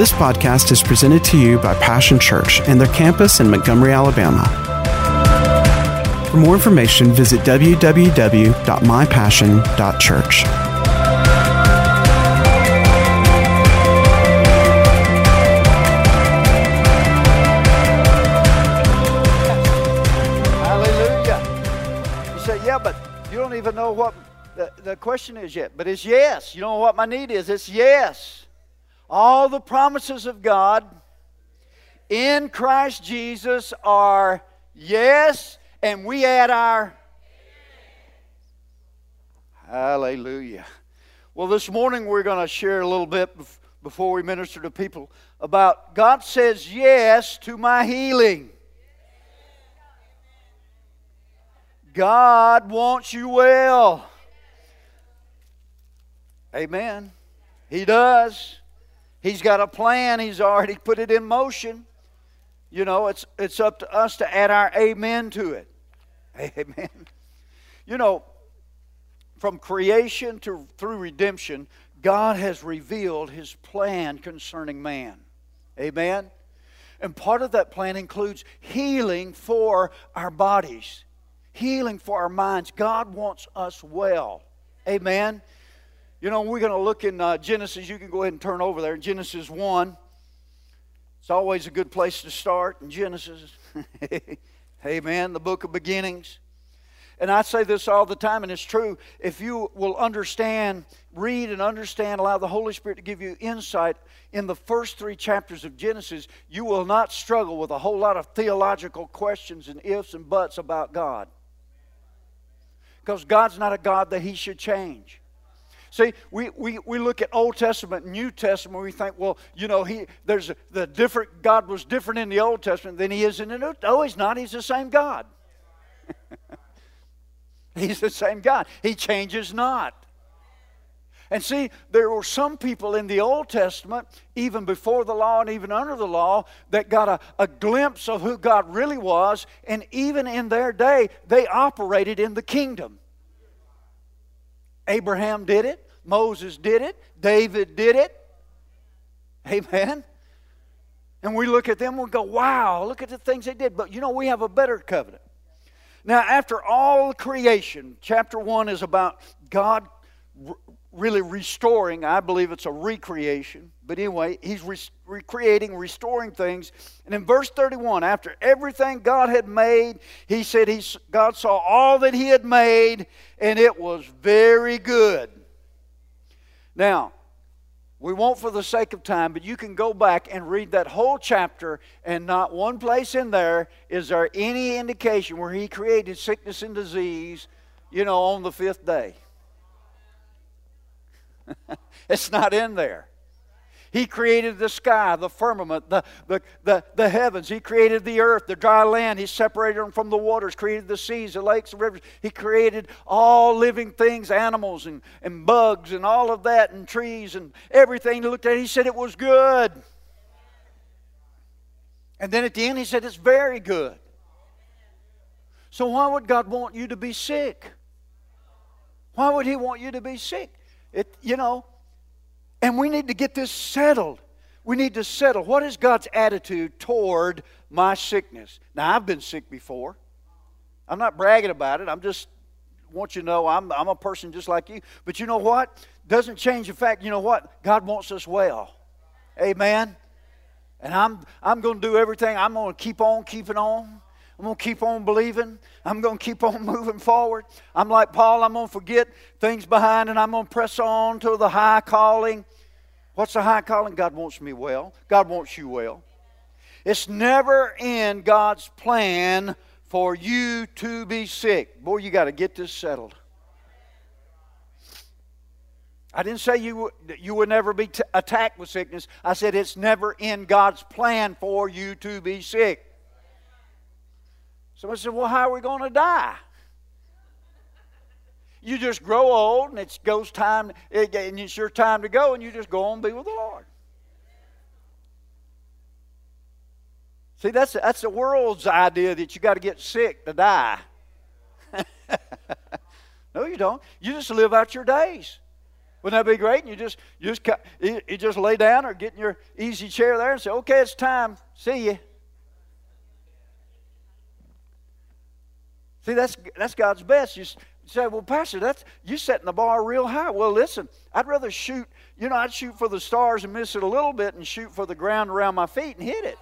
This podcast is presented to you by Passion Church and their campus in Montgomery, Alabama. For more information, visit www.mypassion.church. Hallelujah. You say, yeah, but you don't even know what the, the question is yet. But it's yes. You don't know what my need is? It's yes. All the promises of God in Christ Jesus are yes, and we add our Hallelujah. Well, this morning we're going to share a little bit before we minister to people about God says yes to my healing. God wants you well. Amen. He does. He's got a plan. He's already put it in motion. You know, it's it's up to us to add our amen to it. Amen. You know, from creation to through redemption, God has revealed his plan concerning man. Amen. And part of that plan includes healing for our bodies, healing for our minds. God wants us well. Amen. You know, we're going to look in uh, Genesis. You can go ahead and turn over there. Genesis 1. It's always a good place to start in Genesis. Amen. The book of beginnings. And I say this all the time, and it's true. If you will understand, read and understand, allow the Holy Spirit to give you insight in the first three chapters of Genesis, you will not struggle with a whole lot of theological questions and ifs and buts about God. Because God's not a God that He should change. See, we, we, we look at Old Testament New Testament, we think, well, you know, he there's the different God was different in the Old Testament than he is in the New. No, he's not. He's the same God. he's the same God. He changes not. And see, there were some people in the Old Testament, even before the law and even under the law, that got a, a glimpse of who God really was. And even in their day, they operated in the kingdom. Abraham did it, Moses did it, David did it. Amen. And we look at them and we go, wow, look at the things they did. But you know, we have a better covenant. Now, after all creation, chapter 1 is about God really restoring. I believe it's a recreation. But anyway, he's re- recreating, restoring things. And in verse 31, after everything God had made, he said he, God saw all that he had made, and it was very good. Now, we won't for the sake of time, but you can go back and read that whole chapter, and not one place in there is there any indication where he created sickness and disease, you know, on the fifth day. it's not in there. He created the sky, the firmament, the, the, the, the heavens. He created the earth, the dry land. He separated them from the waters, created the seas, the lakes, the rivers. He created all living things, animals and, and bugs and all of that, and trees and everything. He looked at it, he said it was good. And then at the end, he said it's very good. So, why would God want you to be sick? Why would He want you to be sick? It, you know, and we need to get this settled. We need to settle. What is God's attitude toward my sickness? Now, I've been sick before. I'm not bragging about it. I'm just want you to know I'm, I'm a person just like you. But you know what? Doesn't change the fact, you know what? God wants us well. Amen. And I'm I'm going to do everything. I'm going to keep on keeping on. I'm going to keep on believing. I'm going to keep on moving forward. I'm like Paul, I'm going to forget things behind and I'm going to press on to the high calling. What's the high calling? God wants me well. God wants you well. It's never in God's plan for you to be sick. Boy, you got to get this settled. I didn't say you, you would never be t- attacked with sickness. I said it's never in God's plan for you to be sick. Somebody said, Well, how are we going to die? You just grow old and it goes time, eh, and it's your time to go, and you just go on and be with the Lord. See, that's, that's the world's idea that you got to get sick to die. no, you don't. You just live out your days. Wouldn't that be great? And you just you just you just lay down or get in your easy chair there and say, "Okay, it's time. See you." See, that's that's God's best. You say, "Well, Pastor, that's you setting the bar real high." Well, listen, I'd rather shoot. You know, I'd shoot for the stars and miss it a little bit, and shoot for the ground around my feet and hit it.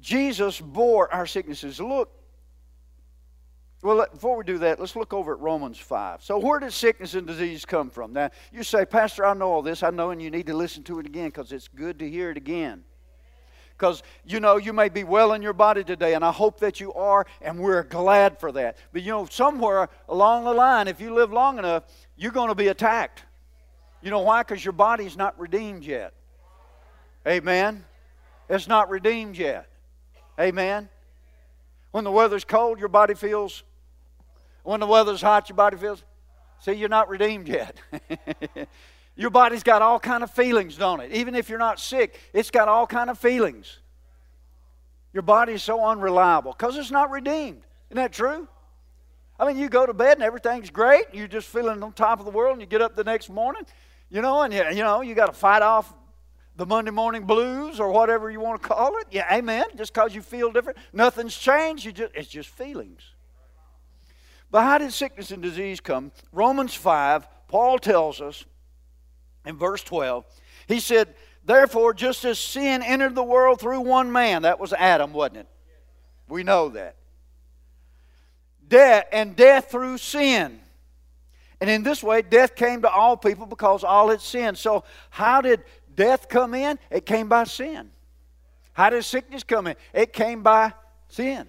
Jesus bore our sicknesses. Look, well, before we do that, let's look over at Romans 5. So, where did sickness and disease come from? Now, you say, Pastor, I know all this. I know, and you need to listen to it again because it's good to hear it again. Because, you know, you may be well in your body today, and I hope that you are, and we're glad for that. But, you know, somewhere along the line, if you live long enough, you're going to be attacked. You know why? Because your body's not redeemed yet. Amen? It's not redeemed yet. Amen. When the weather's cold, your body feels. When the weather's hot, your body feels. See, you're not redeemed yet. your body's got all kind of feelings, don't it? Even if you're not sick, it's got all kind of feelings. Your body's so unreliable because it's not redeemed. Isn't that true? I mean, you go to bed and everything's great. You're just feeling on top of the world, and you get up the next morning, you know, and you, you know you got to fight off the Monday morning blues or whatever you want to call it. Yeah, amen. Just because you feel different, nothing's changed. You just, it's just feelings. But how did sickness and disease come? Romans 5, Paul tells us in verse 12, he said, Therefore, just as sin entered the world through one man, that was Adam, wasn't it? We know that. Death and death through sin. And in this way, death came to all people because all had sinned. So, how did death come in? It came by sin. How did sickness come in? It came by sin.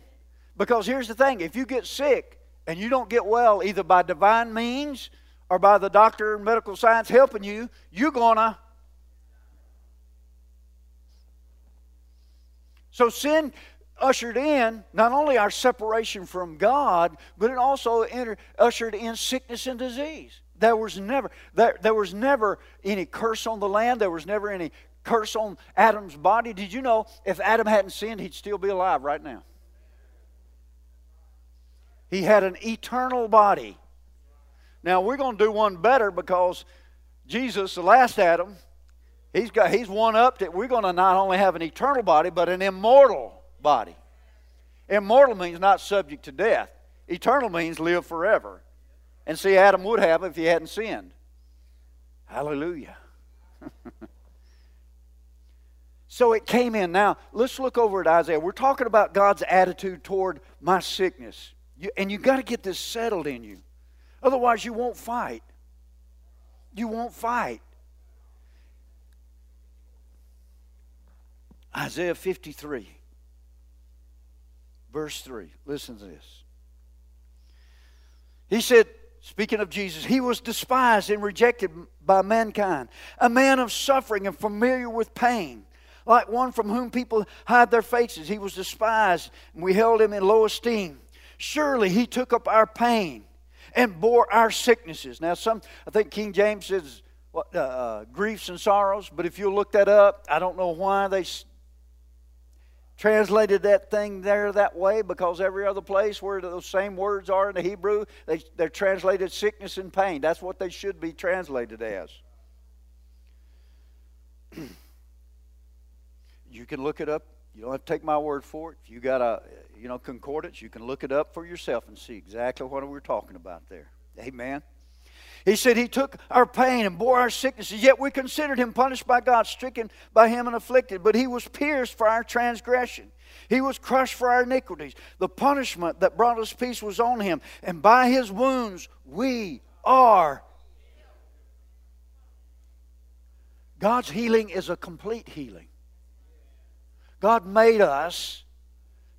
Because here's the thing if you get sick and you don't get well either by divine means or by the doctor and medical science helping you, you're going to. So sin ushered in not only our separation from God, but it also entered, ushered in sickness and disease. There was never there, there was never any curse on the land. There was never any curse on Adam's body. Did you know if Adam hadn't sinned, he'd still be alive right now? He had an eternal body. Now we're going to do one better because Jesus, the last Adam, he's got he's one up that we're going to not only have an eternal body but an immortal body. Immortal means not subject to death. Eternal means live forever. And see, Adam would have if he hadn't sinned. Hallelujah. so it came in. Now, let's look over at Isaiah. We're talking about God's attitude toward my sickness. You, and you've got to get this settled in you. Otherwise, you won't fight. You won't fight. Isaiah 53, verse 3. Listen to this. He said, Speaking of Jesus, he was despised and rejected by mankind, a man of suffering and familiar with pain. Like one from whom people hide their faces, he was despised, and we held him in low esteem. Surely he took up our pain and bore our sicknesses. Now, some I think King James says uh, uh, griefs and sorrows, but if you look that up, I don't know why they translated that thing there that way because every other place where those same words are in the Hebrew, they, they're translated sickness and pain. That's what they should be translated as. you can look it up. You don't have to take my word for it. If you got a you know concordance, you can look it up for yourself and see exactly what we're talking about there. Amen. He said he took our pain and bore our sicknesses, yet we considered him punished by God, stricken by him and afflicted. But he was pierced for our transgression. He was crushed for our iniquities. The punishment that brought us peace was on him, and by his wounds we are. God's healing is a complete healing. God made us,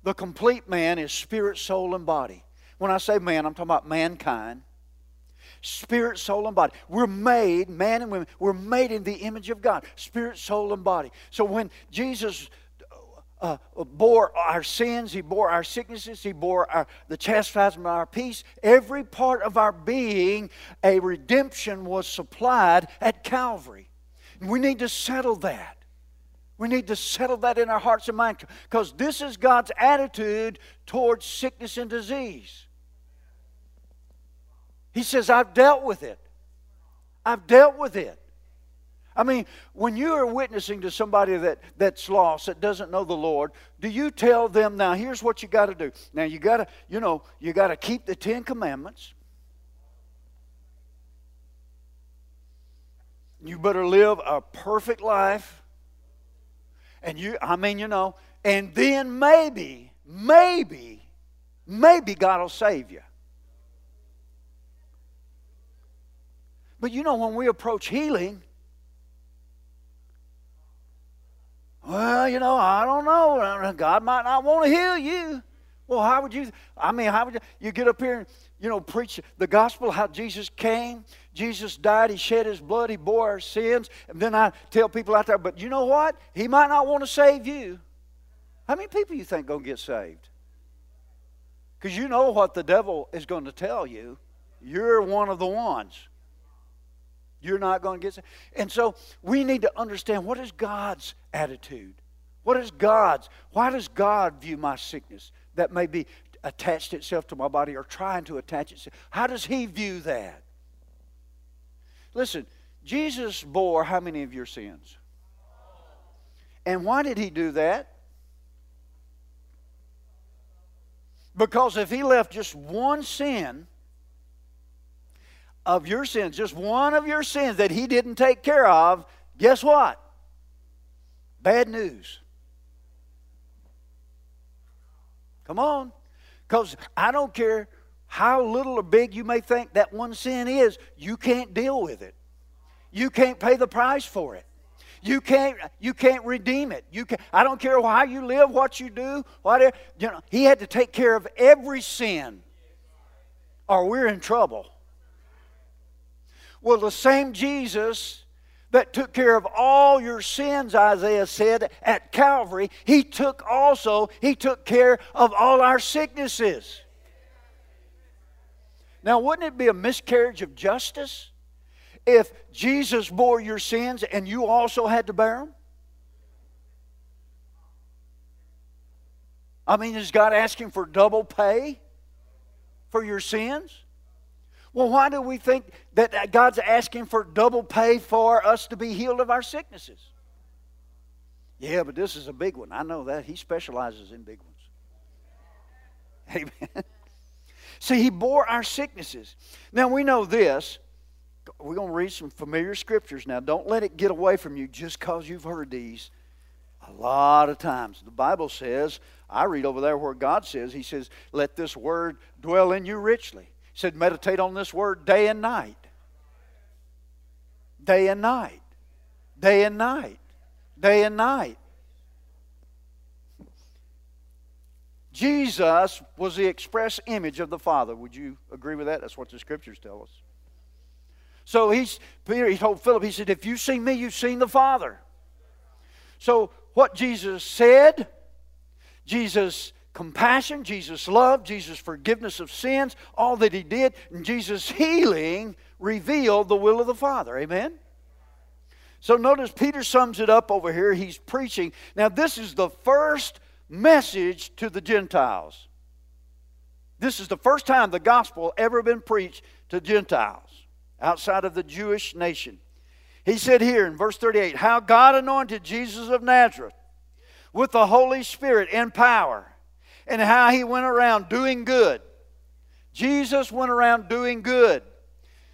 the complete man is spirit, soul, and body. When I say man, I'm talking about mankind spirit, soul, and body. We're made, man and women, we're made in the image of God, spirit, soul, and body. So when Jesus uh, bore our sins, He bore our sicknesses, He bore our, the chastisement of our peace, every part of our being, a redemption was supplied at Calvary. we need to settle that. We need to settle that in our hearts and minds because this is God's attitude towards sickness and disease. He says, I've dealt with it. I've dealt with it. I mean, when you are witnessing to somebody that, that's lost, that doesn't know the Lord, do you tell them, now here's what you got to do? Now you got to, you know, you got to keep the Ten Commandments. You better live a perfect life. And you, I mean, you know, and then maybe, maybe, maybe God will save you. But you know, when we approach healing, well, you know, I don't know. God might not want to heal you. Well, how would you? I mean, how would you? You get up here and you know preach the gospel how Jesus came, Jesus died, He shed His blood, He bore our sins, and then I tell people out there, but you know what? He might not want to save you. How many people you think gonna get saved? Because you know what the devil is going to tell you. You're one of the ones. You're not going to get saved. And so we need to understand what is God's attitude? What is God's? Why does God view my sickness that may be attached itself to my body or trying to attach itself? How does He view that? Listen, Jesus bore how many of your sins? And why did He do that? Because if He left just one sin, of your sins, just one of your sins that he didn't take care of, guess what? Bad news. Come on. Because I don't care how little or big you may think that one sin is, you can't deal with it. You can't pay the price for it. You can't, you can't redeem it. You can, I don't care how you live, what you do, whatever. You know, he had to take care of every sin, or we're in trouble. Well, the same Jesus that took care of all your sins, Isaiah said, at Calvary, he took also, he took care of all our sicknesses. Now, wouldn't it be a miscarriage of justice if Jesus bore your sins and you also had to bear them? I mean, is God asking for double pay for your sins? Well, why do we think that God's asking for double pay for us to be healed of our sicknesses? Yeah, but this is a big one. I know that. He specializes in big ones. Amen. See, He bore our sicknesses. Now, we know this. We're going to read some familiar scriptures now. Don't let it get away from you just because you've heard these a lot of times. The Bible says, I read over there where God says, He says, let this word dwell in you richly He said, meditate on this word day and night. Day and night. Day and night. Day and night. Jesus was the express image of the Father. Would you agree with that? That's what the scriptures tell us. So he's Peter, he told Philip, he said, If you've seen me, you've seen the Father. So what Jesus said, Jesus compassion, Jesus' love, Jesus' forgiveness of sins, all that he did, and Jesus' healing revealed the will of the Father. Amen? So notice Peter sums it up over here. He's preaching. Now, this is the first message to the Gentiles. This is the first time the gospel ever been preached to Gentiles outside of the Jewish nation. He said here in verse 38 how God anointed Jesus of Nazareth with the Holy Spirit and power and how he went around doing good. Jesus went around doing good.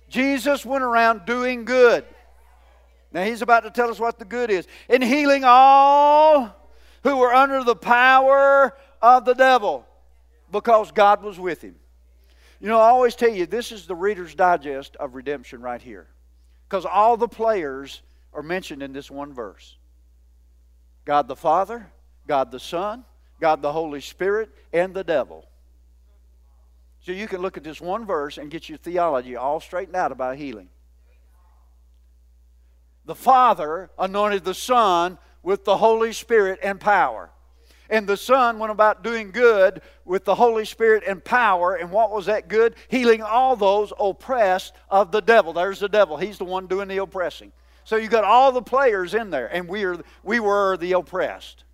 Jesus went around doing good. Now he's about to tell us what the good is. In healing all who were under the power of the devil because God was with him. You know, I always tell you, this is the Reader's Digest of redemption right here. Because all the players are mentioned in this one verse God the Father, God the Son, God the Holy Spirit, and the devil. So you can look at this one verse and get your theology all straightened out about healing. The Father anointed the Son with the Holy Spirit and power. And the Son went about doing good with the Holy Spirit and power. And what was that good? Healing all those oppressed of the devil. There's the devil. He's the one doing the oppressing. So you got all the players in there, and we are we were the oppressed.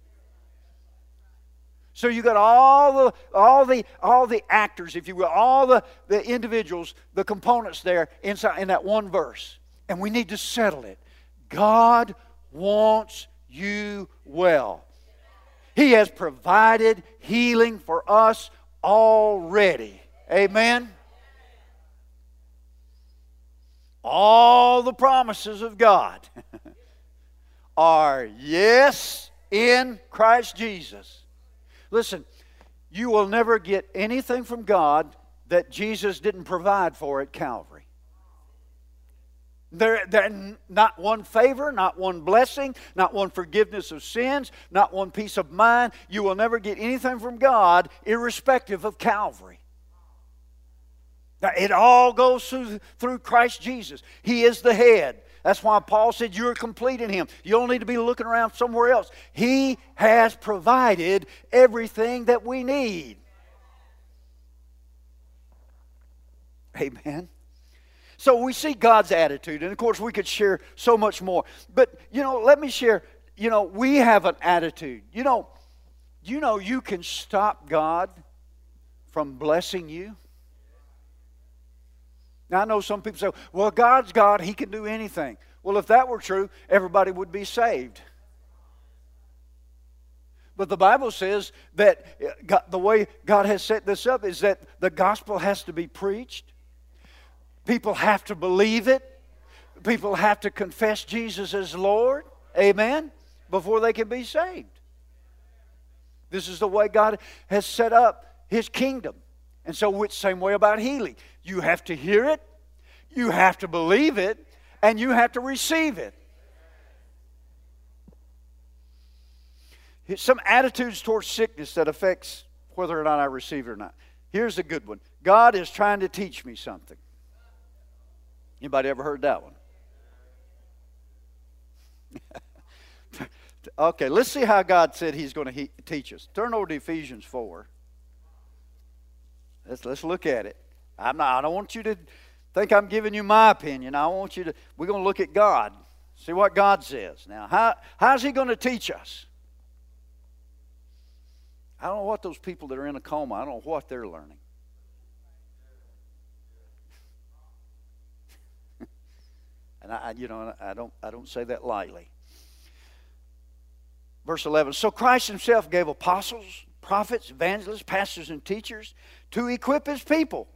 So you got all the all the all the actors, if you will, all the, the individuals, the components there inside in that one verse. And we need to settle it. God wants you well. He has provided healing for us already. Amen. All the promises of God are yes in Christ Jesus. Listen, you will never get anything from God that Jesus didn't provide for at Calvary. There, not one favor, not one blessing, not one forgiveness of sins, not one peace of mind. You will never get anything from God irrespective of Calvary. Now, it all goes through, through Christ Jesus. He is the head. That's why Paul said you're complete in Him. You don't need to be looking around somewhere else. He has provided everything that we need. Amen. So we see God's attitude, and of course, we could share so much more. But, you know, let me share, you know, we have an attitude. You know, you know you can stop God from blessing you? Now, I know some people say, well, God's God, He can do anything. Well, if that were true, everybody would be saved. But the Bible says that eh, God, the way God has set this up is that the gospel has to be preached. People have to believe it. People have to confess Jesus as Lord. Amen. Before they can be saved. This is the way God has set up His kingdom. And so it's same way about healing. You have to hear it, you have to believe it, and you have to receive it. Some attitudes towards sickness that affects whether or not I receive it or not. Here's a good one. God is trying to teach me something. Anybody ever heard that one? okay, let's see how God said He's going to he- teach us. Turn over to Ephesians 4. Let's, let's look at it. I'm not, I don't want you to think I'm giving you my opinion. I want you to, we're going to look at God, see what God says. Now, how, how's He going to teach us? I don't know what those people that are in a coma, I don't know what they're learning. And I, you know, I don't, I don't say that lightly. Verse 11 So Christ Himself gave apostles, prophets, evangelists, pastors, and teachers to equip His people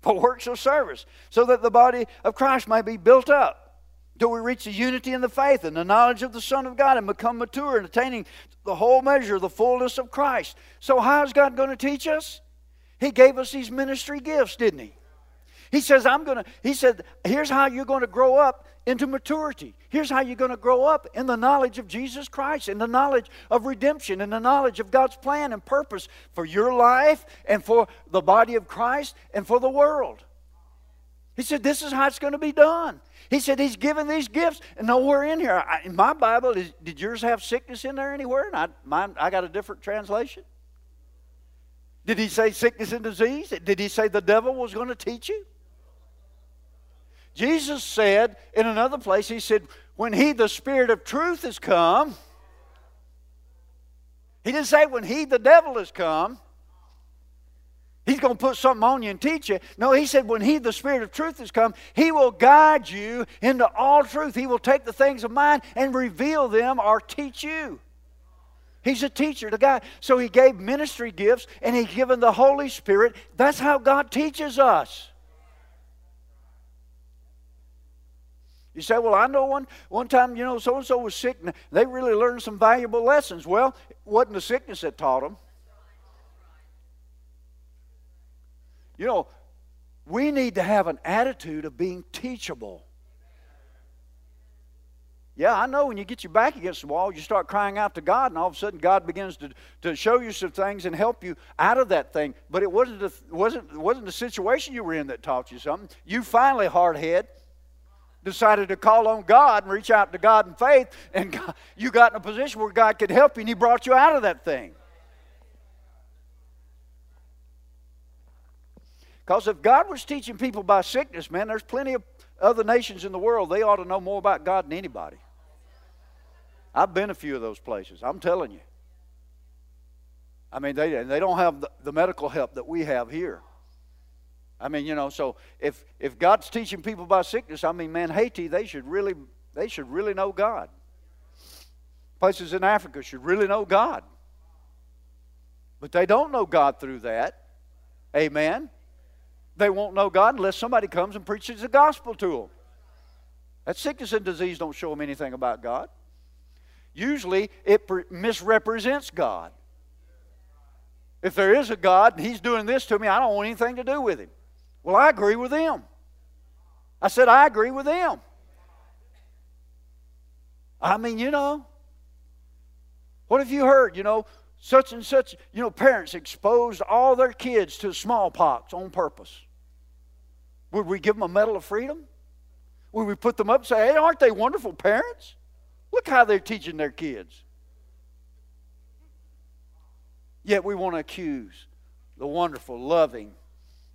for works of service, so that the body of Christ might be built up, till we reach the unity in the faith and the knowledge of the Son of God and become mature and attaining the whole measure of the fullness of Christ. So, how is God going to teach us? He gave us these ministry gifts, didn't He? He says, I'm going to, He said, here's how you're going to grow up into maturity. Here's how you're going to grow up in the knowledge of Jesus Christ, in the knowledge of redemption, in the knowledge of God's plan and purpose for your life and for the body of Christ and for the world. He said, This is how it's going to be done. He said, He's given these gifts, and nowhere in here. I, in my Bible, is, did yours have sickness in there anywhere? And I, mine, I got a different translation. Did he say sickness and disease? Did he say the devil was going to teach you? Jesus said in another place, He said, when He, the Spirit of truth, has come, He didn't say when He, the devil, has come. He's going to put something on you and teach you. No, he said, when He, the Spirit of truth, has come, He will guide you into all truth. He will take the things of mine and reveal them or teach you. He's a teacher, the guy. So He gave ministry gifts and He's given the Holy Spirit. That's how God teaches us. You say, well, I know one, one time, you know, so and so was sick and they really learned some valuable lessons. Well, it wasn't the sickness that taught them. You know, we need to have an attitude of being teachable. Yeah, I know when you get your back against the wall, you start crying out to God, and all of a sudden God begins to, to show you some things and help you out of that thing. But it wasn't the, wasn't, wasn't the situation you were in that taught you something. You finally, hard head, decided to call on God and reach out to God in faith, and God, you got in a position where God could help you, and He brought you out of that thing. Because if God was teaching people by sickness, man, there's plenty of other nations in the world, they ought to know more about God than anybody. I've been a few of those places, I'm telling you. I mean, they, they don't have the, the medical help that we have here. I mean, you know, so if, if God's teaching people about sickness, I mean, man, Haiti, they should really, they should really know God. Places in Africa should really know God. But they don't know God through that. Amen. They won't know God unless somebody comes and preaches the gospel to them. That sickness and disease don't show them anything about God. Usually it misrepresents God. If there is a God and He's doing this to me, I don't want anything to do with Him. Well, I agree with them. I said, I agree with them. I mean, you know, what have you heard? You know, such and such, you know, parents exposed all their kids to smallpox on purpose. Would we give them a medal of freedom? Would we put them up and say, hey, aren't they wonderful parents? Look how they're teaching their kids. Yet we want to accuse the wonderful, loving,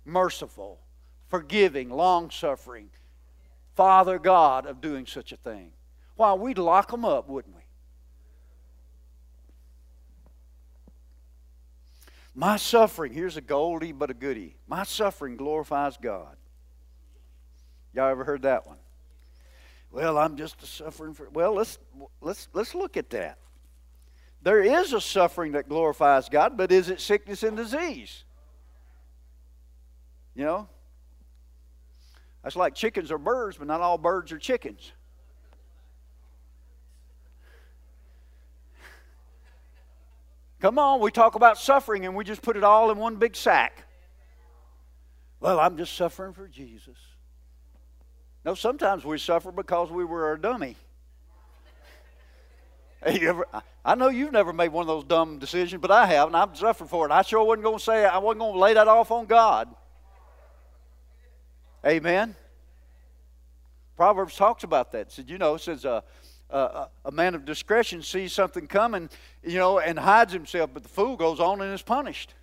merciful, forgiving, long suffering Father God of doing such a thing. Why, we'd lock them up, wouldn't we? My suffering, here's a goldie but a goodie. My suffering glorifies God. Y'all ever heard that one? Well, I'm just a suffering for well, let's let's let's look at that. There is a suffering that glorifies God, but is it sickness and disease? You know? That's like chickens are birds, but not all birds are chickens. Come on, we talk about suffering and we just put it all in one big sack. Well, I'm just suffering for Jesus. No, sometimes we suffer because we were a dummy. Ever, I know you've never made one of those dumb decisions, but I have, and I'm suffering for it. I sure wasn't going to say I wasn't going to lay that off on God. Amen. Proverbs talks about that. It said, you know, it says uh, uh, a man of discretion sees something coming, you know, and hides himself, but the fool goes on and is punished.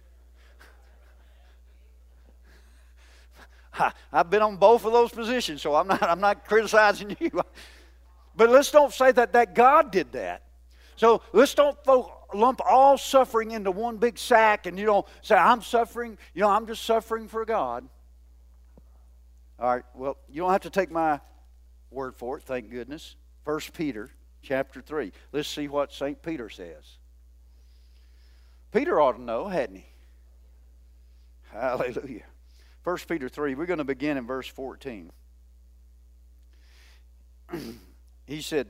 I've been on both of those positions, so I'm not, I'm not criticizing you. But let's don't say that, that God did that. So let's don't lump all suffering into one big sack and you know say, I'm suffering, you know, I'm just suffering for God. All right, well, you don't have to take my word for it, thank goodness. First Peter chapter 3. Let's see what St. Peter says. Peter ought to know, hadn't he? Hallelujah. 1 Peter 3, we're going to begin in verse 14. he said,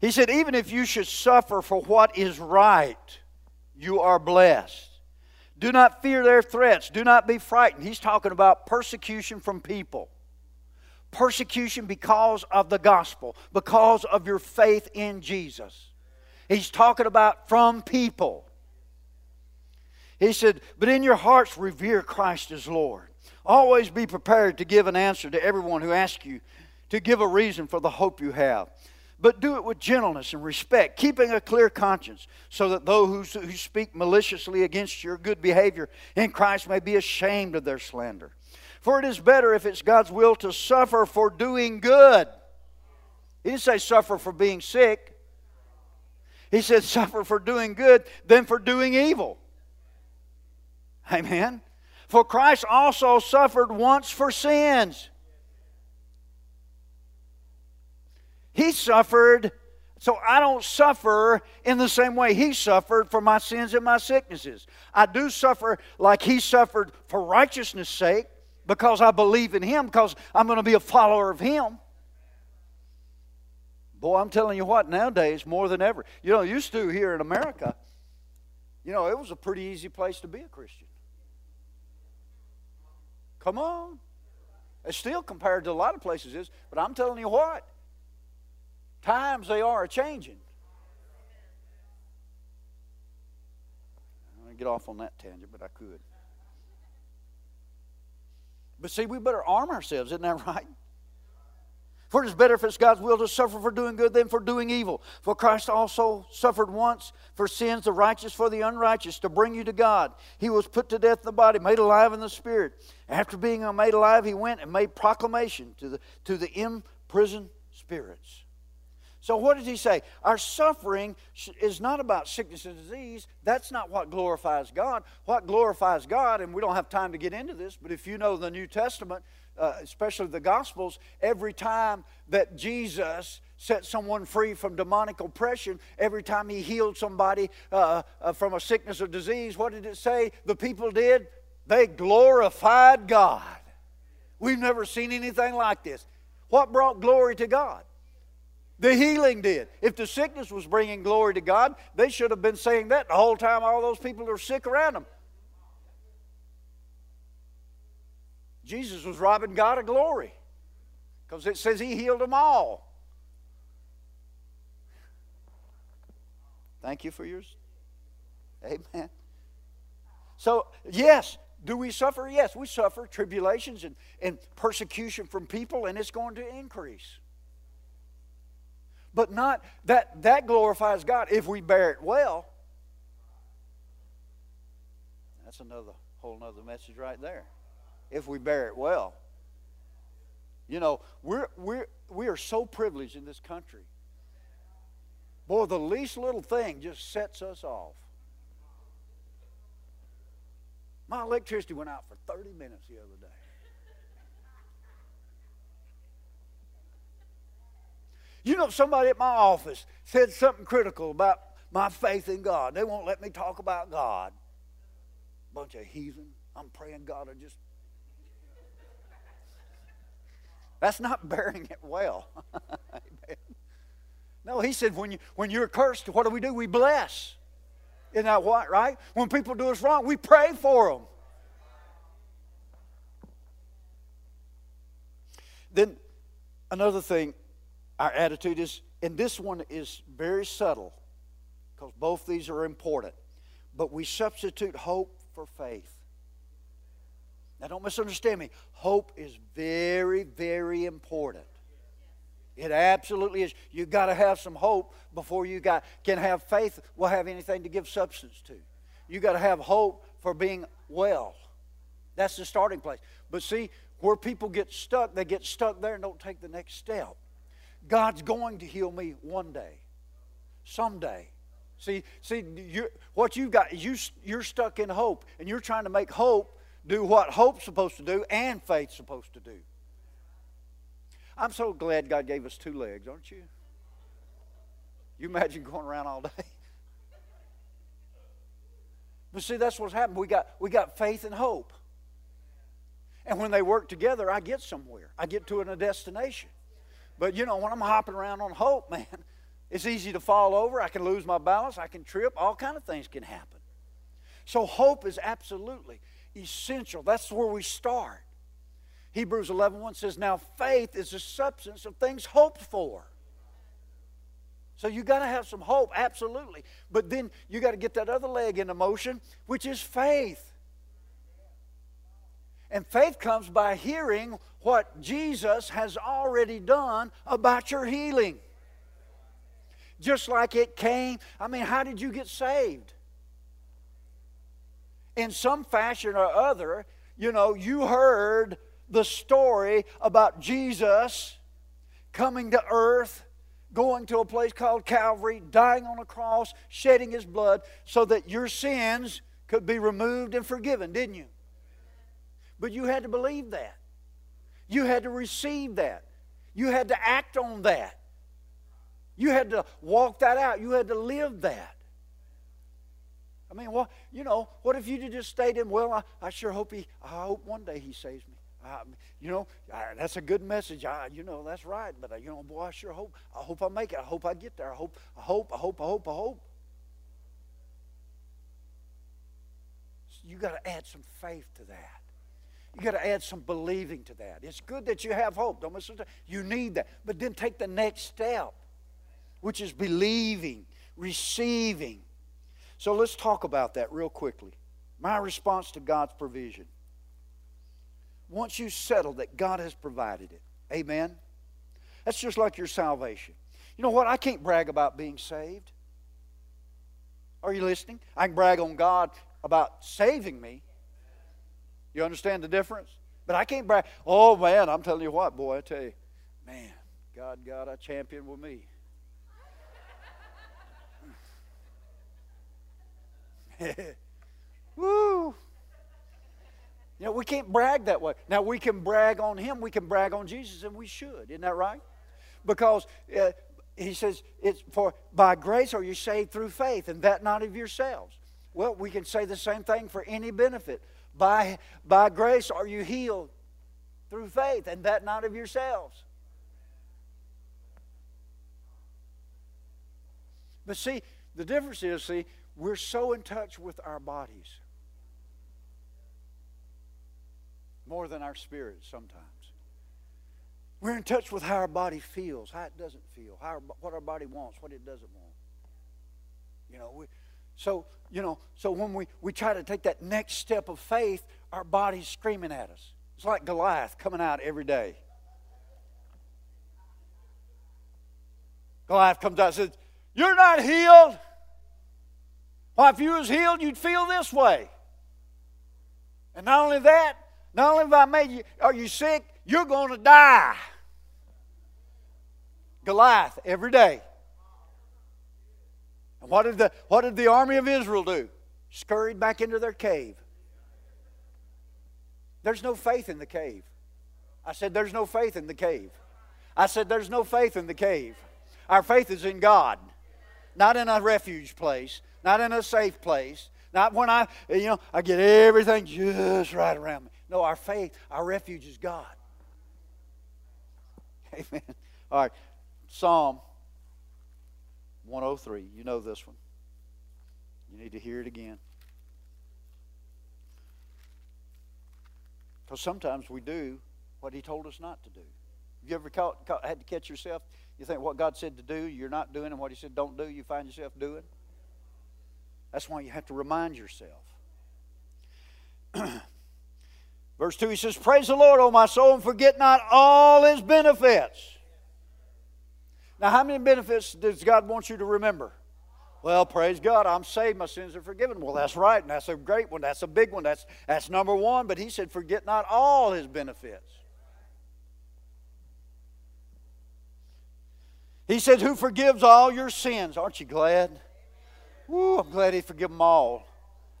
he said, even if you should suffer for what is right, you are blessed. Do not fear their threats. Do not be frightened. He's talking about persecution from people. Persecution because of the gospel, because of your faith in Jesus. He's talking about from people. He said, But in your hearts, revere Christ as Lord. Always be prepared to give an answer to everyone who asks you, to give a reason for the hope you have. But do it with gentleness and respect, keeping a clear conscience, so that those who, speak maliciously against your good behavior in Christ may be ashamed of their slander. For it is better if it's God's will to suffer for doing good. He didn't say suffer for being sick. He said suffer for doing good than for doing evil. Amen. For Christ also suffered once for sins. He suffered so I don't suffer in the same way he suffered for my sins and my sicknesses. I do suffer like he suffered for righteousness' sake because I believe in him, because I'm going to be a follower of him. Boy, I'm telling you what, nowadays, more than ever. You know, used to here in America, you know, it was a pretty easy place to be a Christian. Come on. It's still compared to a lot of places is, but I'm telling you what, times they are changing. To get off on that tangent, but I could. But see, we better arm ourselves, isn't that right? For it is better if it's God's will to suffer for doing good than for doing evil. For Christ also suffered once for sins, the righteous for the unrighteous, to bring you to God. He was put to death in the body, made alive in the spirit. After being made alive, he went and made proclamation to the, to the imprisoned spirits. So, what does he say? Our suffering is not about sickness and disease. That's not what glorifies God. What glorifies God, and we don't have time to get into this, but if you know the New Testament, uh, especially the Gospels, every time that Jesus set someone free from demonic oppression, every time he healed somebody uh, uh, from a sickness or disease, what did it say the people did? They glorified God. We've never seen anything like this. What brought glory to God? The healing did. If the sickness was bringing glory to God, they should have been saying that the whole time all those people are sick around them. Jesus was robbing God of glory because it says he healed them all. Thank you for yours. Amen. So, yes, do we suffer? Yes, we suffer tribulations and, and persecution from people, and it's going to increase but not that that glorifies God if we bear it well. That's another whole nother message right there. If we bear it well. You know, we're we're we are so privileged in this country. Boy, the least little thing just sets us off. My electricity went out for 30 minutes the other day. You know, somebody at my office said something critical about my faith in God. They won't let me talk about God. Bunch of heathen. I'm praying God will just. That's not bearing it well. no, he said, when, you, when you're cursed, what do we do? We bless. Isn't that what, right? When people do us wrong, we pray for them. Then another thing our attitude is, and this one is very subtle because both these are important, but we substitute hope for faith. Now, don't misunderstand me. Hope is very, very important. It absolutely is. You've got to have some hope before you got, can have faith, will have anything to give substance to. You've got to have hope for being well. That's the starting place. But see, where people get stuck, they get stuck there and don't take the next step. God's going to heal me one day, someday. See, see, you, what you've got you, you're stuck in hope, and you're trying to make hope do what hope's supposed to do and faith's supposed to do. I'm so glad God gave us two legs, aren't you? You imagine going around all day. But see, that's what's happened. We got, we got faith and hope. And when they work together, I get somewhere. I get to a destination. But you know, when I'm hopping around on hope, man, it's easy to fall over. I can lose my balance. I can trip. All kind of things can happen. So hope is absolutely essential. That's where we start. Hebrews 11.1 1 says, Now faith is the substance of things hoped for. So you got to have some hope, absolutely. But then you got to get that other leg into motion, which is faith. And faith comes by hearing what Jesus has already done about your healing. Just like it came. I mean, how did you get saved? In some fashion or other, you know, you heard the story about Jesus coming to earth, going to a place called Calvary, dying on a cross, shedding his blood so that your sins could be removed and forgiven, didn't you? But you had to believe that. You had to receive that. You had to act on that. You had to walk that out. You had to live that. I mean, well, you know, what if you just stayed in? Well, I, I sure hope he. I hope one day he saves me. I, you know, I, that's a good message. I, you know, that's right. But uh, you know, boy, I sure hope. I hope I make it. I hope I get there. I hope. I hope. I hope. I hope. I hope. You got to add some faith to that. You got to add some believing to that. It's good that you have hope. Don't misunderstand. You need that. But then take the next step, which is believing, receiving. So let's talk about that real quickly. My response to God's provision. Once you settle that God has provided it, amen? That's just like your salvation. You know what? I can't brag about being saved. Are you listening? I can brag on God about saving me, you understand the difference? But I can't brag. Oh, man, I'm telling you what, boy, I tell you, man, God got a champion with me. Woo! You know, we can't brag that way. Now, we can brag on Him, we can brag on Jesus, and we should. Isn't that right? Because uh, He says, it's for by grace are you saved through faith, and that not of yourselves. Well, we can say the same thing for any benefit. By, by grace are you healed through faith, and that not of yourselves. But see, the difference is, see, we're so in touch with our bodies more than our spirits sometimes. We're in touch with how our body feels, how it doesn't feel, how our, what our body wants, what it doesn't want. You know, we, so you know, so when we, we try to take that next step of faith, our body's screaming at us. It's like Goliath coming out every day. Goliath comes out and says, You're not healed. If you was healed, you'd feel this way. And not only that, not only have I made you, are you sick, you're going to die. Goliath every day. What did the, what did the army of Israel do? Scurried back into their cave. There's no faith in the cave. I said, There's no faith in the cave. I said, There's no faith in the cave. Our faith is in God, not in a refuge place, not in a safe place, not when I, you know, I get everything just right around me. No, our faith, our refuge is God. Amen. All right. Psalm 103. You know this one. You need to hear it again. Because sometimes we do what He told us not to do. Have you ever caught, caught, had to catch yourself? You think what God said to do, you're not doing, and what He said don't do, you find yourself doing? That's why you have to remind yourself. Verse 2, he says, Praise the Lord, O my soul, and forget not all his benefits. Now, how many benefits does God want you to remember? Well, praise God, I'm saved, my sins are forgiven. Well, that's right, and that's a great one. That's a big one. That's, that's number one. But he said, Forget not all his benefits. He said, Who forgives all your sins? Aren't you glad? Woo, I'm glad he forgive them all.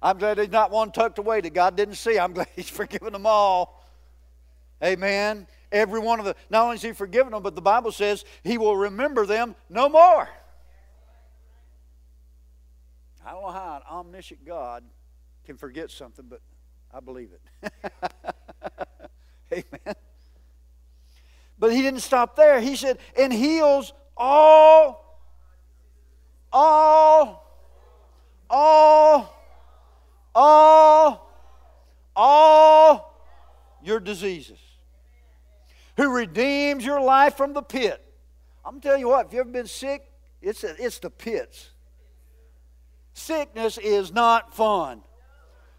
I'm glad there's not one tucked away that God didn't see. I'm glad He's forgiven them all. Amen. Every one of the, not only is He forgiven them, but the Bible says He will remember them no more. I don't know how an omniscient God can forget something, but I believe it. Amen. But He didn't stop there. He said, and heals all, all, all all, all your diseases. Who redeems your life from the pit. I'm telling you what, if you've ever been sick, it's, a, it's the pits. Sickness is not fun.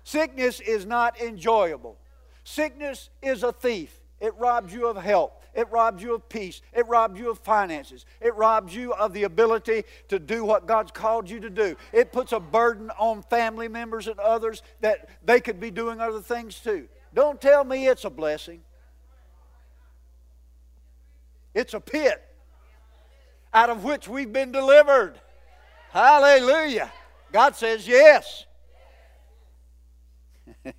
Sickness is not enjoyable. Sickness is a thief. It robs you of health. It robs you of peace. It robs you of finances. It robs you of the ability to do what God's called you to do. It puts a burden on family members and others that they could be doing other things too. Don't tell me it's a blessing. It's a pit out of which we've been delivered. Hallelujah. God says yes.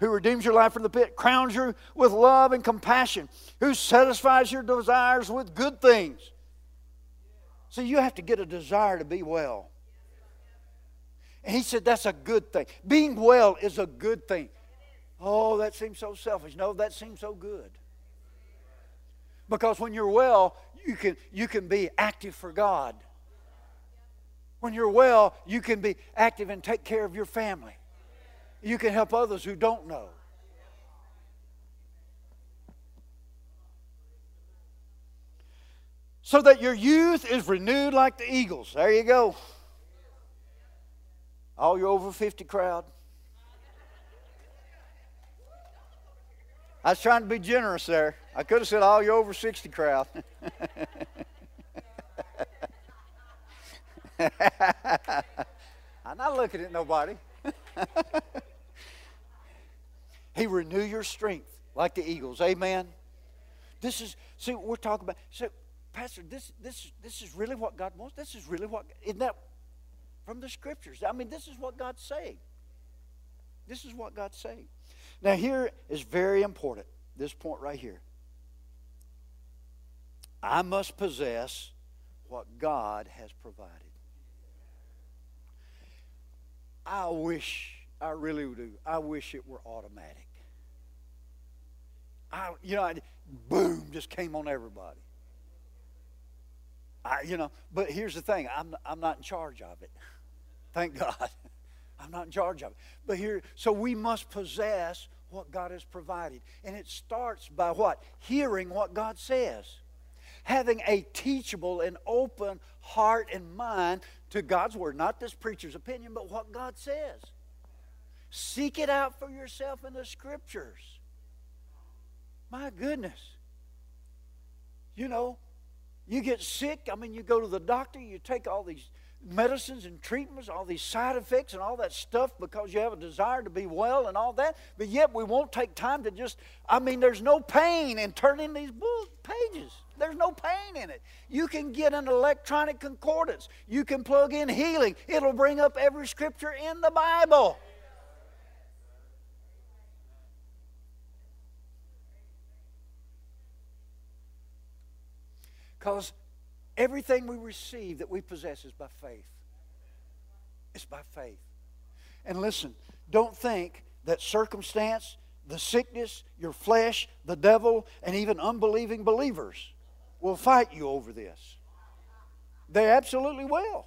who redeems your life from the pit, crowns you with love and compassion, who satisfies your desires with good things. See, you have to get a desire to be well. And he said that's a good thing. Being well is a good thing. Oh, that seems so selfish. No, that seems so good. Because when you're well, you can, you can be active for God. When you're well, you can be active and take care of your family. You can help others who don't know. So that your youth is renewed like the eagles. There you go. All your over 50 crowd. I was trying to be generous there. I could have said oh, all your over 60 crowd. I'm not looking at nobody. He renew your strength like the eagles. Amen. This is see what we're talking about. So, Pastor, this this this is really what God wants. This is really what isn't that from the scriptures. I mean, this is what God's saying. This is what God's saying. Now, here is very important this point right here. I must possess what God has provided. I wish, I really do, I wish it were automatic. I, you know, I, boom, just came on everybody. I, you know, but here's the thing I'm, I'm not in charge of it. Thank God. I'm not in charge of it. But here, so we must possess what God has provided. And it starts by what? Hearing what God says. Having a teachable and open heart and mind to God's Word. Not this preacher's opinion, but what God says. Seek it out for yourself in the Scriptures. My goodness. You know, you get sick. I mean, you go to the doctor, you take all these medicines and treatments, all these side effects and all that stuff because you have a desire to be well and all that. But yet we won't take time to just, I mean, there's no pain in turning these book pages. There's no pain in it. You can get an electronic concordance. You can plug in healing. It'll bring up every scripture in the Bible. Because everything we receive that we possess is by faith. It's by faith. And listen, don't think that circumstance, the sickness, your flesh, the devil, and even unbelieving believers will fight you over this. They absolutely will.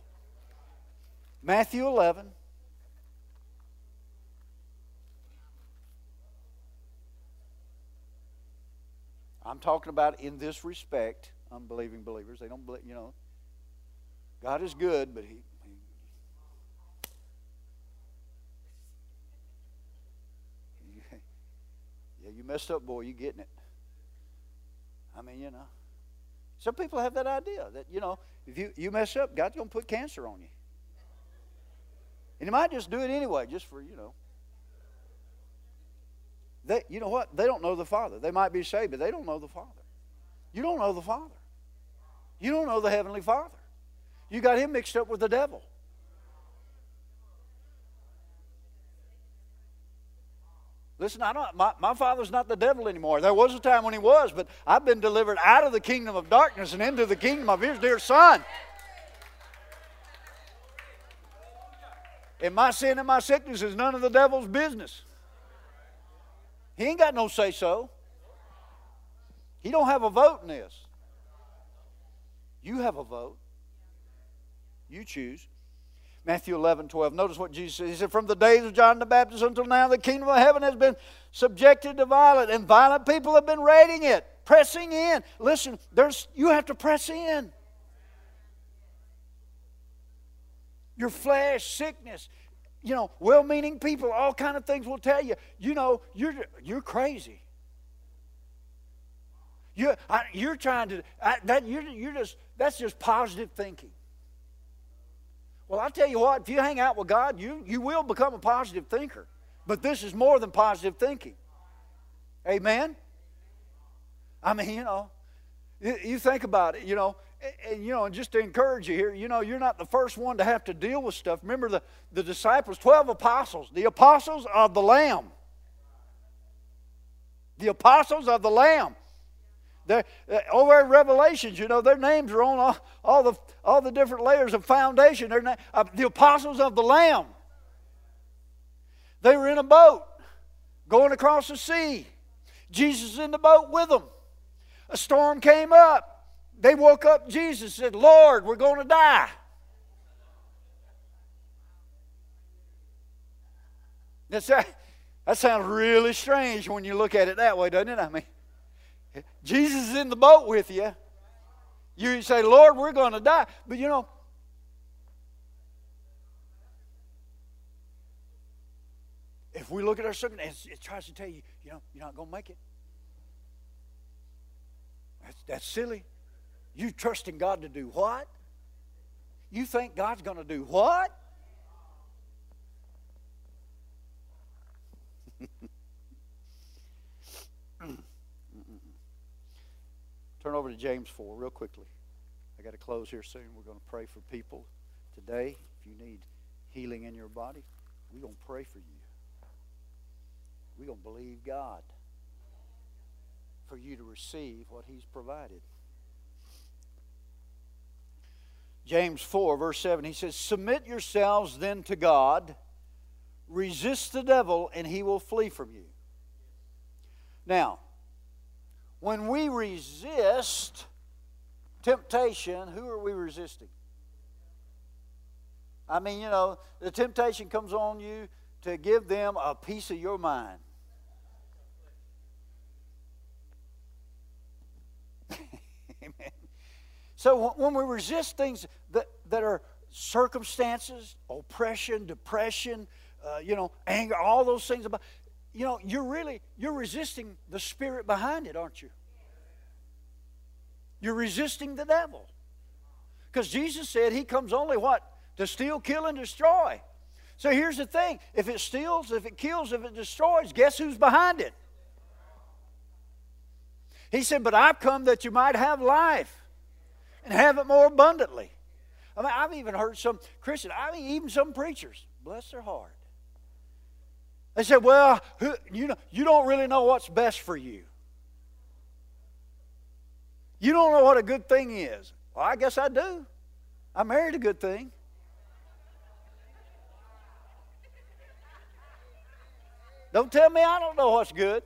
Matthew 11. I'm talking about in this respect unbelieving believers. They don't believe, you know. God is good, but He. he yeah, you messed up, boy. You getting it? I mean, you know. Some people have that idea that you know, if you you mess up, God's gonna put cancer on you, and He might just do it anyway, just for you know. They, you know what? They don't know the Father. They might be saved, but they don't know the Father. You don't know the Father. You don't know the Heavenly Father. You got him mixed up with the devil. Listen, I don't, my, my father's not the devil anymore. There was a time when he was, but I've been delivered out of the kingdom of darkness and into the kingdom of his dear son. And my sin and my sickness is none of the devil's business. He ain't got no say so. He don't have a vote in this. You have a vote. You choose. Matthew 11, 12. Notice what Jesus said. He said, From the days of John the Baptist until now, the kingdom of heaven has been subjected to violence, and violent people have been raiding it, pressing in. Listen, there's, you have to press in. Your flesh, sickness, you know, well-meaning people, all kind of things will tell you, you know, you're, you're crazy. You, I, you're trying to, I, that, you're, you're just, that's just positive thinking. Well, I tell you what, if you hang out with God, you, you will become a positive thinker. But this is more than positive thinking. Amen? I mean, you know, you, think about it, you know, and, and, you know, and just to encourage you here, you know, you're not the first one to have to deal with stuff. Remember the, the disciples, 12 apostles, the apostles of the Lamb. The apostles of the Lamb. They're, uh, over Revelations, you know, their names are on all, all, the, all the different layers of foundation. They're na- uh, the apostles of the Lamb. They were in a boat going across the sea. Jesus in the boat with them. A storm came up. They woke up Jesus said, Lord, we're going to die. That's, that, that sounds really strange when you look at it that way, doesn't it? I mean, Jesus is in the boat with you. You say, Lord, we're going to die. But you know, if we look at our circumstances, it tries to tell you, you know, you're not going to make it. That's, that's silly. You trusting God to do what? You think God's going to do what? Turn over to James 4 real quickly. I got to close here soon. We're going to pray for people today. If you need healing in your body, we're going to pray for you. We're going to believe God for you to receive what He's provided. James 4, verse 7, he says, Submit yourselves then to God, resist the devil, and he will flee from you. Now, when we resist temptation, who are we resisting? I mean, you know, the temptation comes on you to give them a piece of your mind. Amen. So when we resist things that, that are circumstances, oppression, depression, uh, you know, anger, all those things about, you know, you're really, you're resisting the spirit behind it, aren't you? You're resisting the devil. Because Jesus said he comes only what? To steal, kill, and destroy. So here's the thing if it steals, if it kills, if it destroys, guess who's behind it? He said, But I've come that you might have life and have it more abundantly. I mean, I've even heard some Christians, I mean, even some preachers, bless their heart. They said, Well, who, you, know, you don't really know what's best for you. You don't know what a good thing is. Well, I guess I do. I married a good thing. Don't tell me I don't know what's good.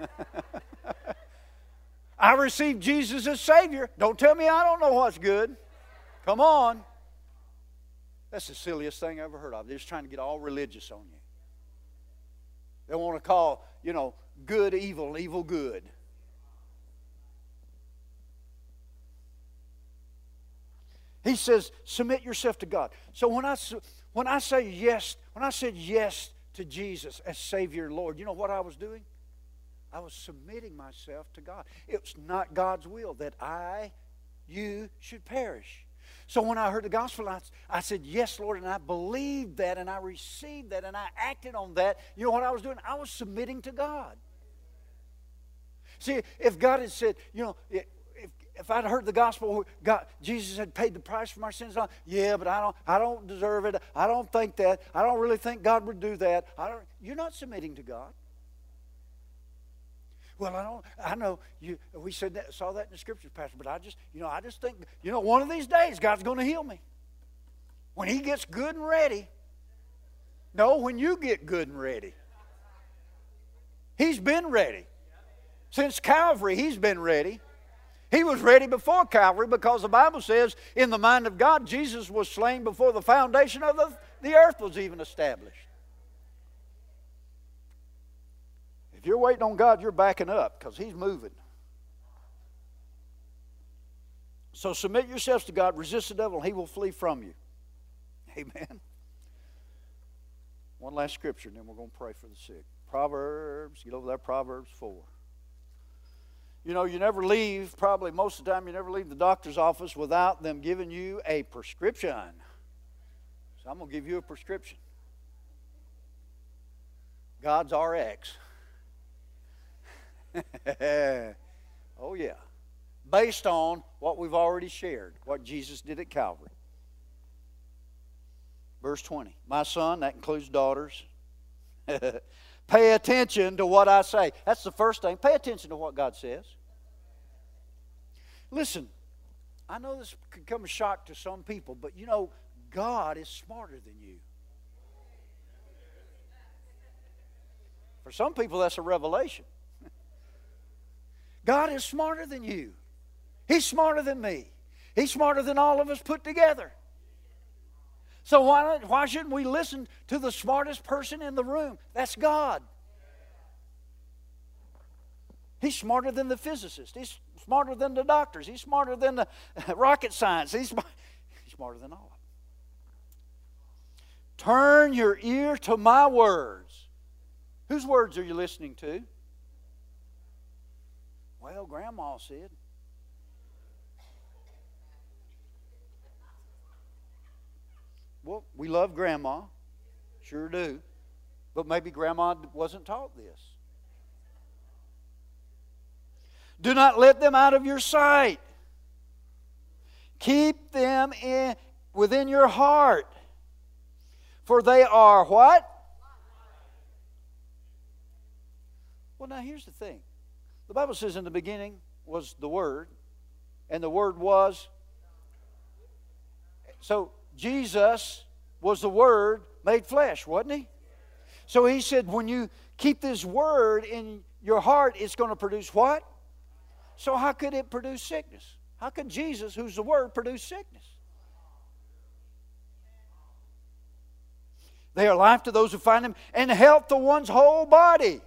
I received Jesus as Savior. Don't tell me I don't know what's good. Come on. That's the silliest thing I ever heard of. They're just trying to get all religious on you. They want to call, you know, good evil, evil good. He says, submit yourself to God. So when I, when I say yes, when I said yes to Jesus as Savior Lord, you know what I was doing? I was submitting myself to God. It's not God's will that I, you, should perish. So when I heard the gospel, I, I said, Yes, Lord, and I believed that, and I received that, and I acted on that. You know what I was doing? I was submitting to God. See, if God had said, you know, if, if I'd heard the gospel, God, Jesus had paid the price for my sins, yeah, but I don't, I don't deserve it. I don't think that. I don't really think God would do that. I don't, you're not submitting to God. Well, I don't. I know you. We said that, saw that in the scriptures, Pastor. But I just, you know, I just think, you know, one of these days God's going to heal me. When He gets good and ready. No, when you get good and ready. He's been ready. Since Calvary, He's been ready. He was ready before Calvary because the Bible says, in the mind of God, Jesus was slain before the foundation of the, the earth was even established. If you're waiting on God, you're backing up because He's moving. So submit yourselves to God, resist the devil, and he will flee from you. Amen. One last scripture, and then we're going to pray for the sick. Proverbs, get over there, Proverbs 4. You know, you never leave, probably most of the time, you never leave the doctor's office without them giving you a prescription. So I'm going to give you a prescription God's RX. oh, yeah. Based on what we've already shared, what Jesus did at Calvary. Verse 20. My son, that includes daughters, pay attention to what I say. That's the first thing. Pay attention to what God says. Listen, I know this could come as a shock to some people, but you know, God is smarter than you. For some people, that's a revelation. God is smarter than you. He's smarter than me. He's smarter than all of us put together. So why, why shouldn't we listen to the smartest person in the room? That's God. He's smarter than the physicist. He's smarter than the doctors. He's smarter than the rocket science. He's, he's smarter than all of them. Turn your ear to my words. Whose words are you listening to? Well, Grandma said. Well, we love Grandma. Sure do. But maybe Grandma wasn't taught this. Do not let them out of your sight. Keep them in, within your heart. For they are what? Well, now here's the thing. The Bible says in the beginning was the Word, and the Word was. So Jesus was the Word made flesh, wasn't He? So He said, when you keep this Word in your heart, it's going to produce what? So, how could it produce sickness? How could Jesus, who's the Word, produce sickness? They are life to those who find them and health to one's whole body.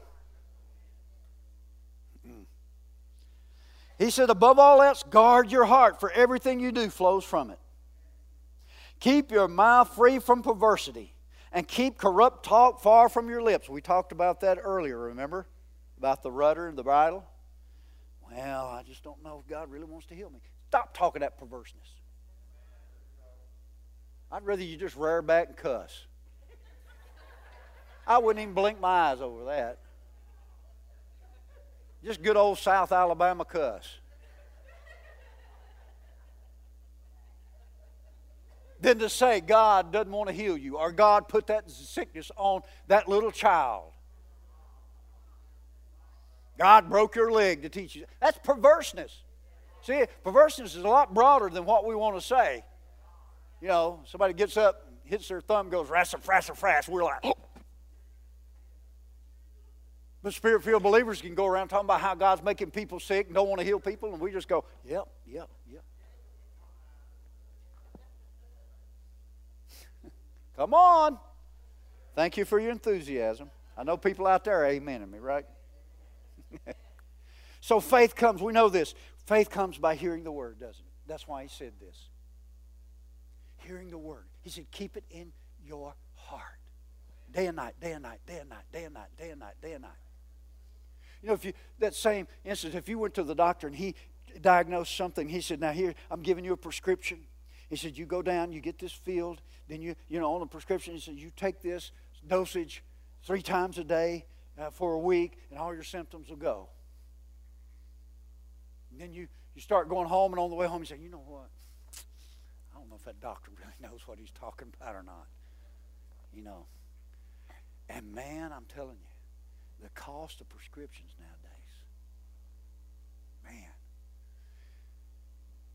He said, above all else, guard your heart, for everything you do flows from it. Keep your mouth free from perversity and keep corrupt talk far from your lips. We talked about that earlier, remember? About the rudder and the bridle. Well, I just don't know if God really wants to heal me. Stop talking that perverseness. I'd rather you just rear back and cuss. I wouldn't even blink my eyes over that. Just good old South Alabama cuss. Than to say God doesn't want to heal you or God put that sickness on that little child. God broke your leg to teach you. That's perverseness. See, perverseness is a lot broader than what we want to say. You know, somebody gets up, hits their thumb, goes, rassa, frassa, frass. We're like, oh. But spirit filled believers can go around talking about how God's making people sick and don't want to heal people, and we just go, yep, yep, yep. Come on. Thank you for your enthusiasm. I know people out there amening me, right? so faith comes, we know this. Faith comes by hearing the word, doesn't it? That's why he said this. Hearing the word. He said, keep it in your heart. Day and night, day and night, day and night, day and night, day and night, day and night. You know, if you that same instance, if you went to the doctor and he diagnosed something, he said, "Now here, I'm giving you a prescription." He said, "You go down, you get this filled, then you, you know, on the prescription, he said, you take this dosage three times a day uh, for a week, and all your symptoms will go." And then you you start going home, and on the way home, you say, "You know what? I don't know if that doctor really knows what he's talking about or not." You know. And man, I'm telling you the cost of prescriptions nowadays. Man.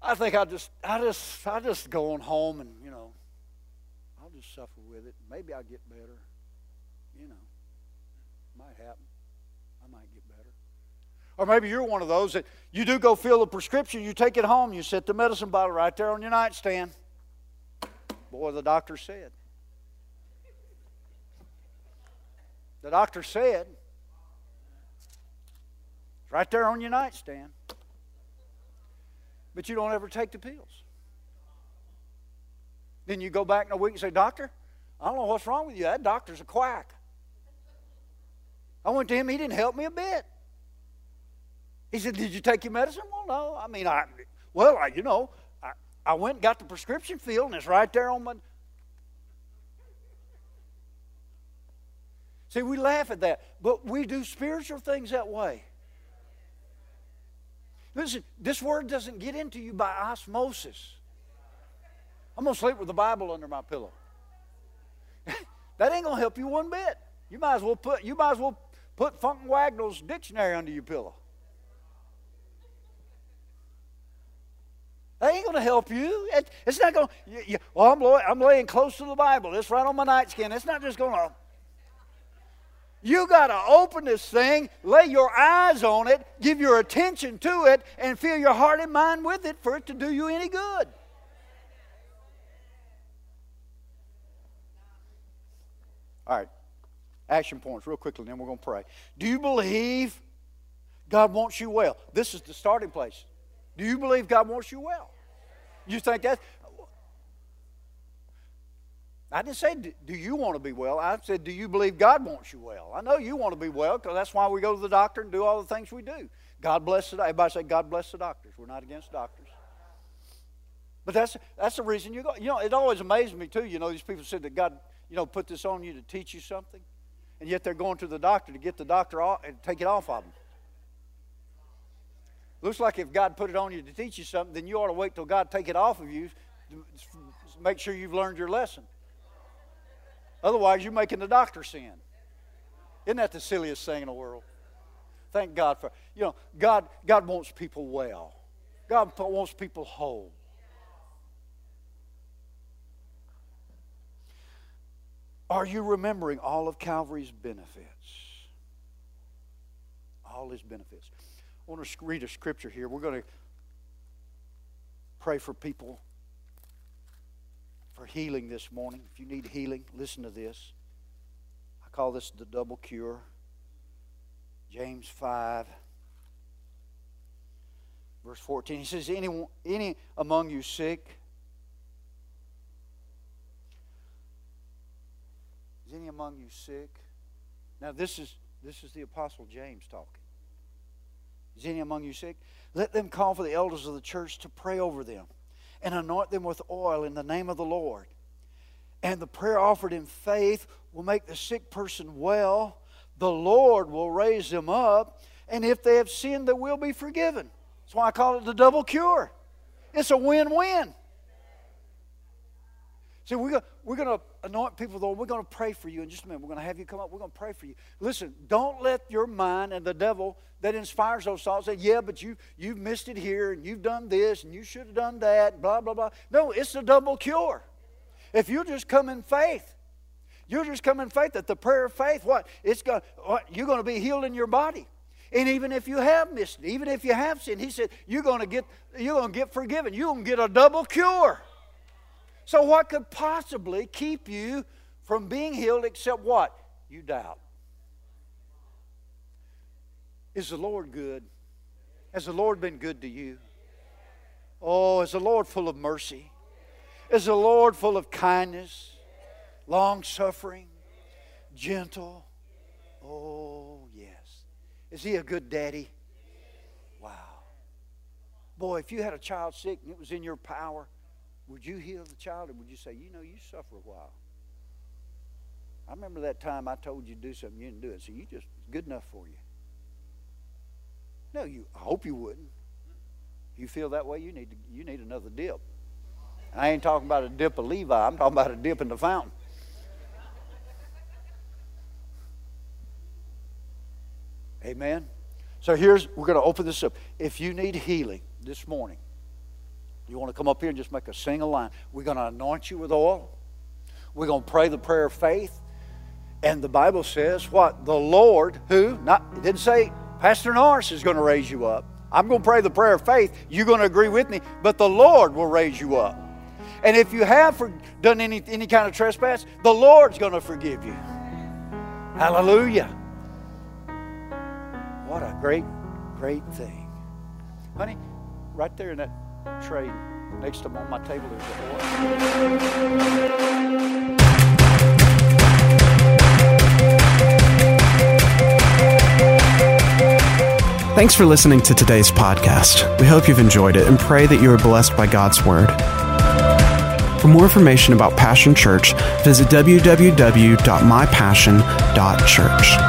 I think I just I just I just go on home and, you know, I'll just suffer with it. Maybe I'll get better. You know. Might happen. I might get better. Or maybe you're one of those that you do go fill a prescription, you take it home, you set the medicine bottle right there on your nightstand. Boy, the doctor said. The doctor said it's right there on your nightstand. But you don't ever take the pills. Then you go back in a week and say, Doctor, I don't know what's wrong with you. That doctor's a quack. I went to him, he didn't help me a bit. He said, Did you take your medicine? Well, no. I mean, I, well, I, you know, I, I went and got the prescription filled, and it's right there on my. See, we laugh at that, but we do spiritual things that way. Listen, this word doesn't get into you by osmosis. I'm going to sleep with the Bible under my pillow. that ain't going to help you one bit. You might as well put, you might as well put Funk and Wagnall's dictionary under your pillow. That ain't going to help you. It, it's not going to, well, I'm, I'm laying close to the Bible. It's right on my nightstand. It's not just going to you got to open this thing, lay your eyes on it, give your attention to it, and fill your heart and mind with it for it to do you any good. All right, action points, real quickly, then we're going to pray. Do you believe God wants you well? This is the starting place. Do you believe God wants you well? You think that? I didn't say, do you want to be well? I said, do you believe God wants you well? I know you want to be well because that's why we go to the doctor and do all the things we do. God bless the Everybody say, God bless the doctors. We're not against doctors. But that's, that's the reason you go. You know, it always amazes me, too. You know, these people said that God, you know, put this on you to teach you something. And yet they're going to the doctor to get the doctor off and take it off of them. Looks like if God put it on you to teach you something, then you ought to wait till God take it off of you to make sure you've learned your lesson. Otherwise, you're making the doctor sin. Isn't that the silliest thing in the world? Thank God for, you know, God, God wants people well. God wants people whole. Are you remembering all of Calvary's benefits? All his benefits. I want to read a scripture here. We're going to pray for people for healing this morning. If you need healing, listen to this. I call this the double cure. James 5, verse 14. He says, Any, any among you sick? Is any among you sick? Now this is this is the apostle James talking. Is any among you sick? Let them call for the elders of the church to pray over them and anoint them with oil in the name of the Lord. And the prayer offered in faith will make the sick person well. The Lord will raise them up. And if they have sinned, they will be forgiven. That's why I call it the double cure. It's a win win. See, we're going we're to anoint people, though. We're going to pray for you in just a minute. We're going to have you come up. We're going to pray for you. Listen, don't let your mind and the devil that inspires those thoughts say, yeah, but you, you've missed it here and you've done this and you should have done that, blah, blah, blah. No, it's a double cure. If you just come in faith, you just come in faith that the prayer of faith, what? It's going, what? You're going to be healed in your body. And even if you have missed it, even if you have sinned, he said, you're going to get, you're going to get forgiven. You're going to get a double cure. So, what could possibly keep you from being healed except what? You doubt. Is the Lord good? Has the Lord been good to you? Oh, is the Lord full of mercy? Is the Lord full of kindness, long suffering, gentle? Oh, yes. Is He a good daddy? Wow. Boy, if you had a child sick and it was in your power, would you heal the child or would you say, you know, you suffer a while? I remember that time I told you to do something, you didn't do it. So you just, good enough for you. No, you, I hope you wouldn't. If you feel that way, you need, to, you need another dip. I ain't talking about a dip of Levi, I'm talking about a dip in the fountain. Amen. So here's, we're going to open this up. If you need healing this morning, you want to come up here and just make a single line? We're going to anoint you with oil. We're going to pray the prayer of faith. And the Bible says what? The Lord, who, not, it didn't say Pastor Norris is going to raise you up. I'm going to pray the prayer of faith. You're going to agree with me, but the Lord will raise you up. And if you have done any, any kind of trespass, the Lord's going to forgive you. Hallelujah. What a great, great thing. Honey, right there in that tray next to my table is a. Thanks for listening to today's podcast. We hope you've enjoyed it and pray that you are blessed by God's Word. For more information about Passion Church, visit www.mypassion.church.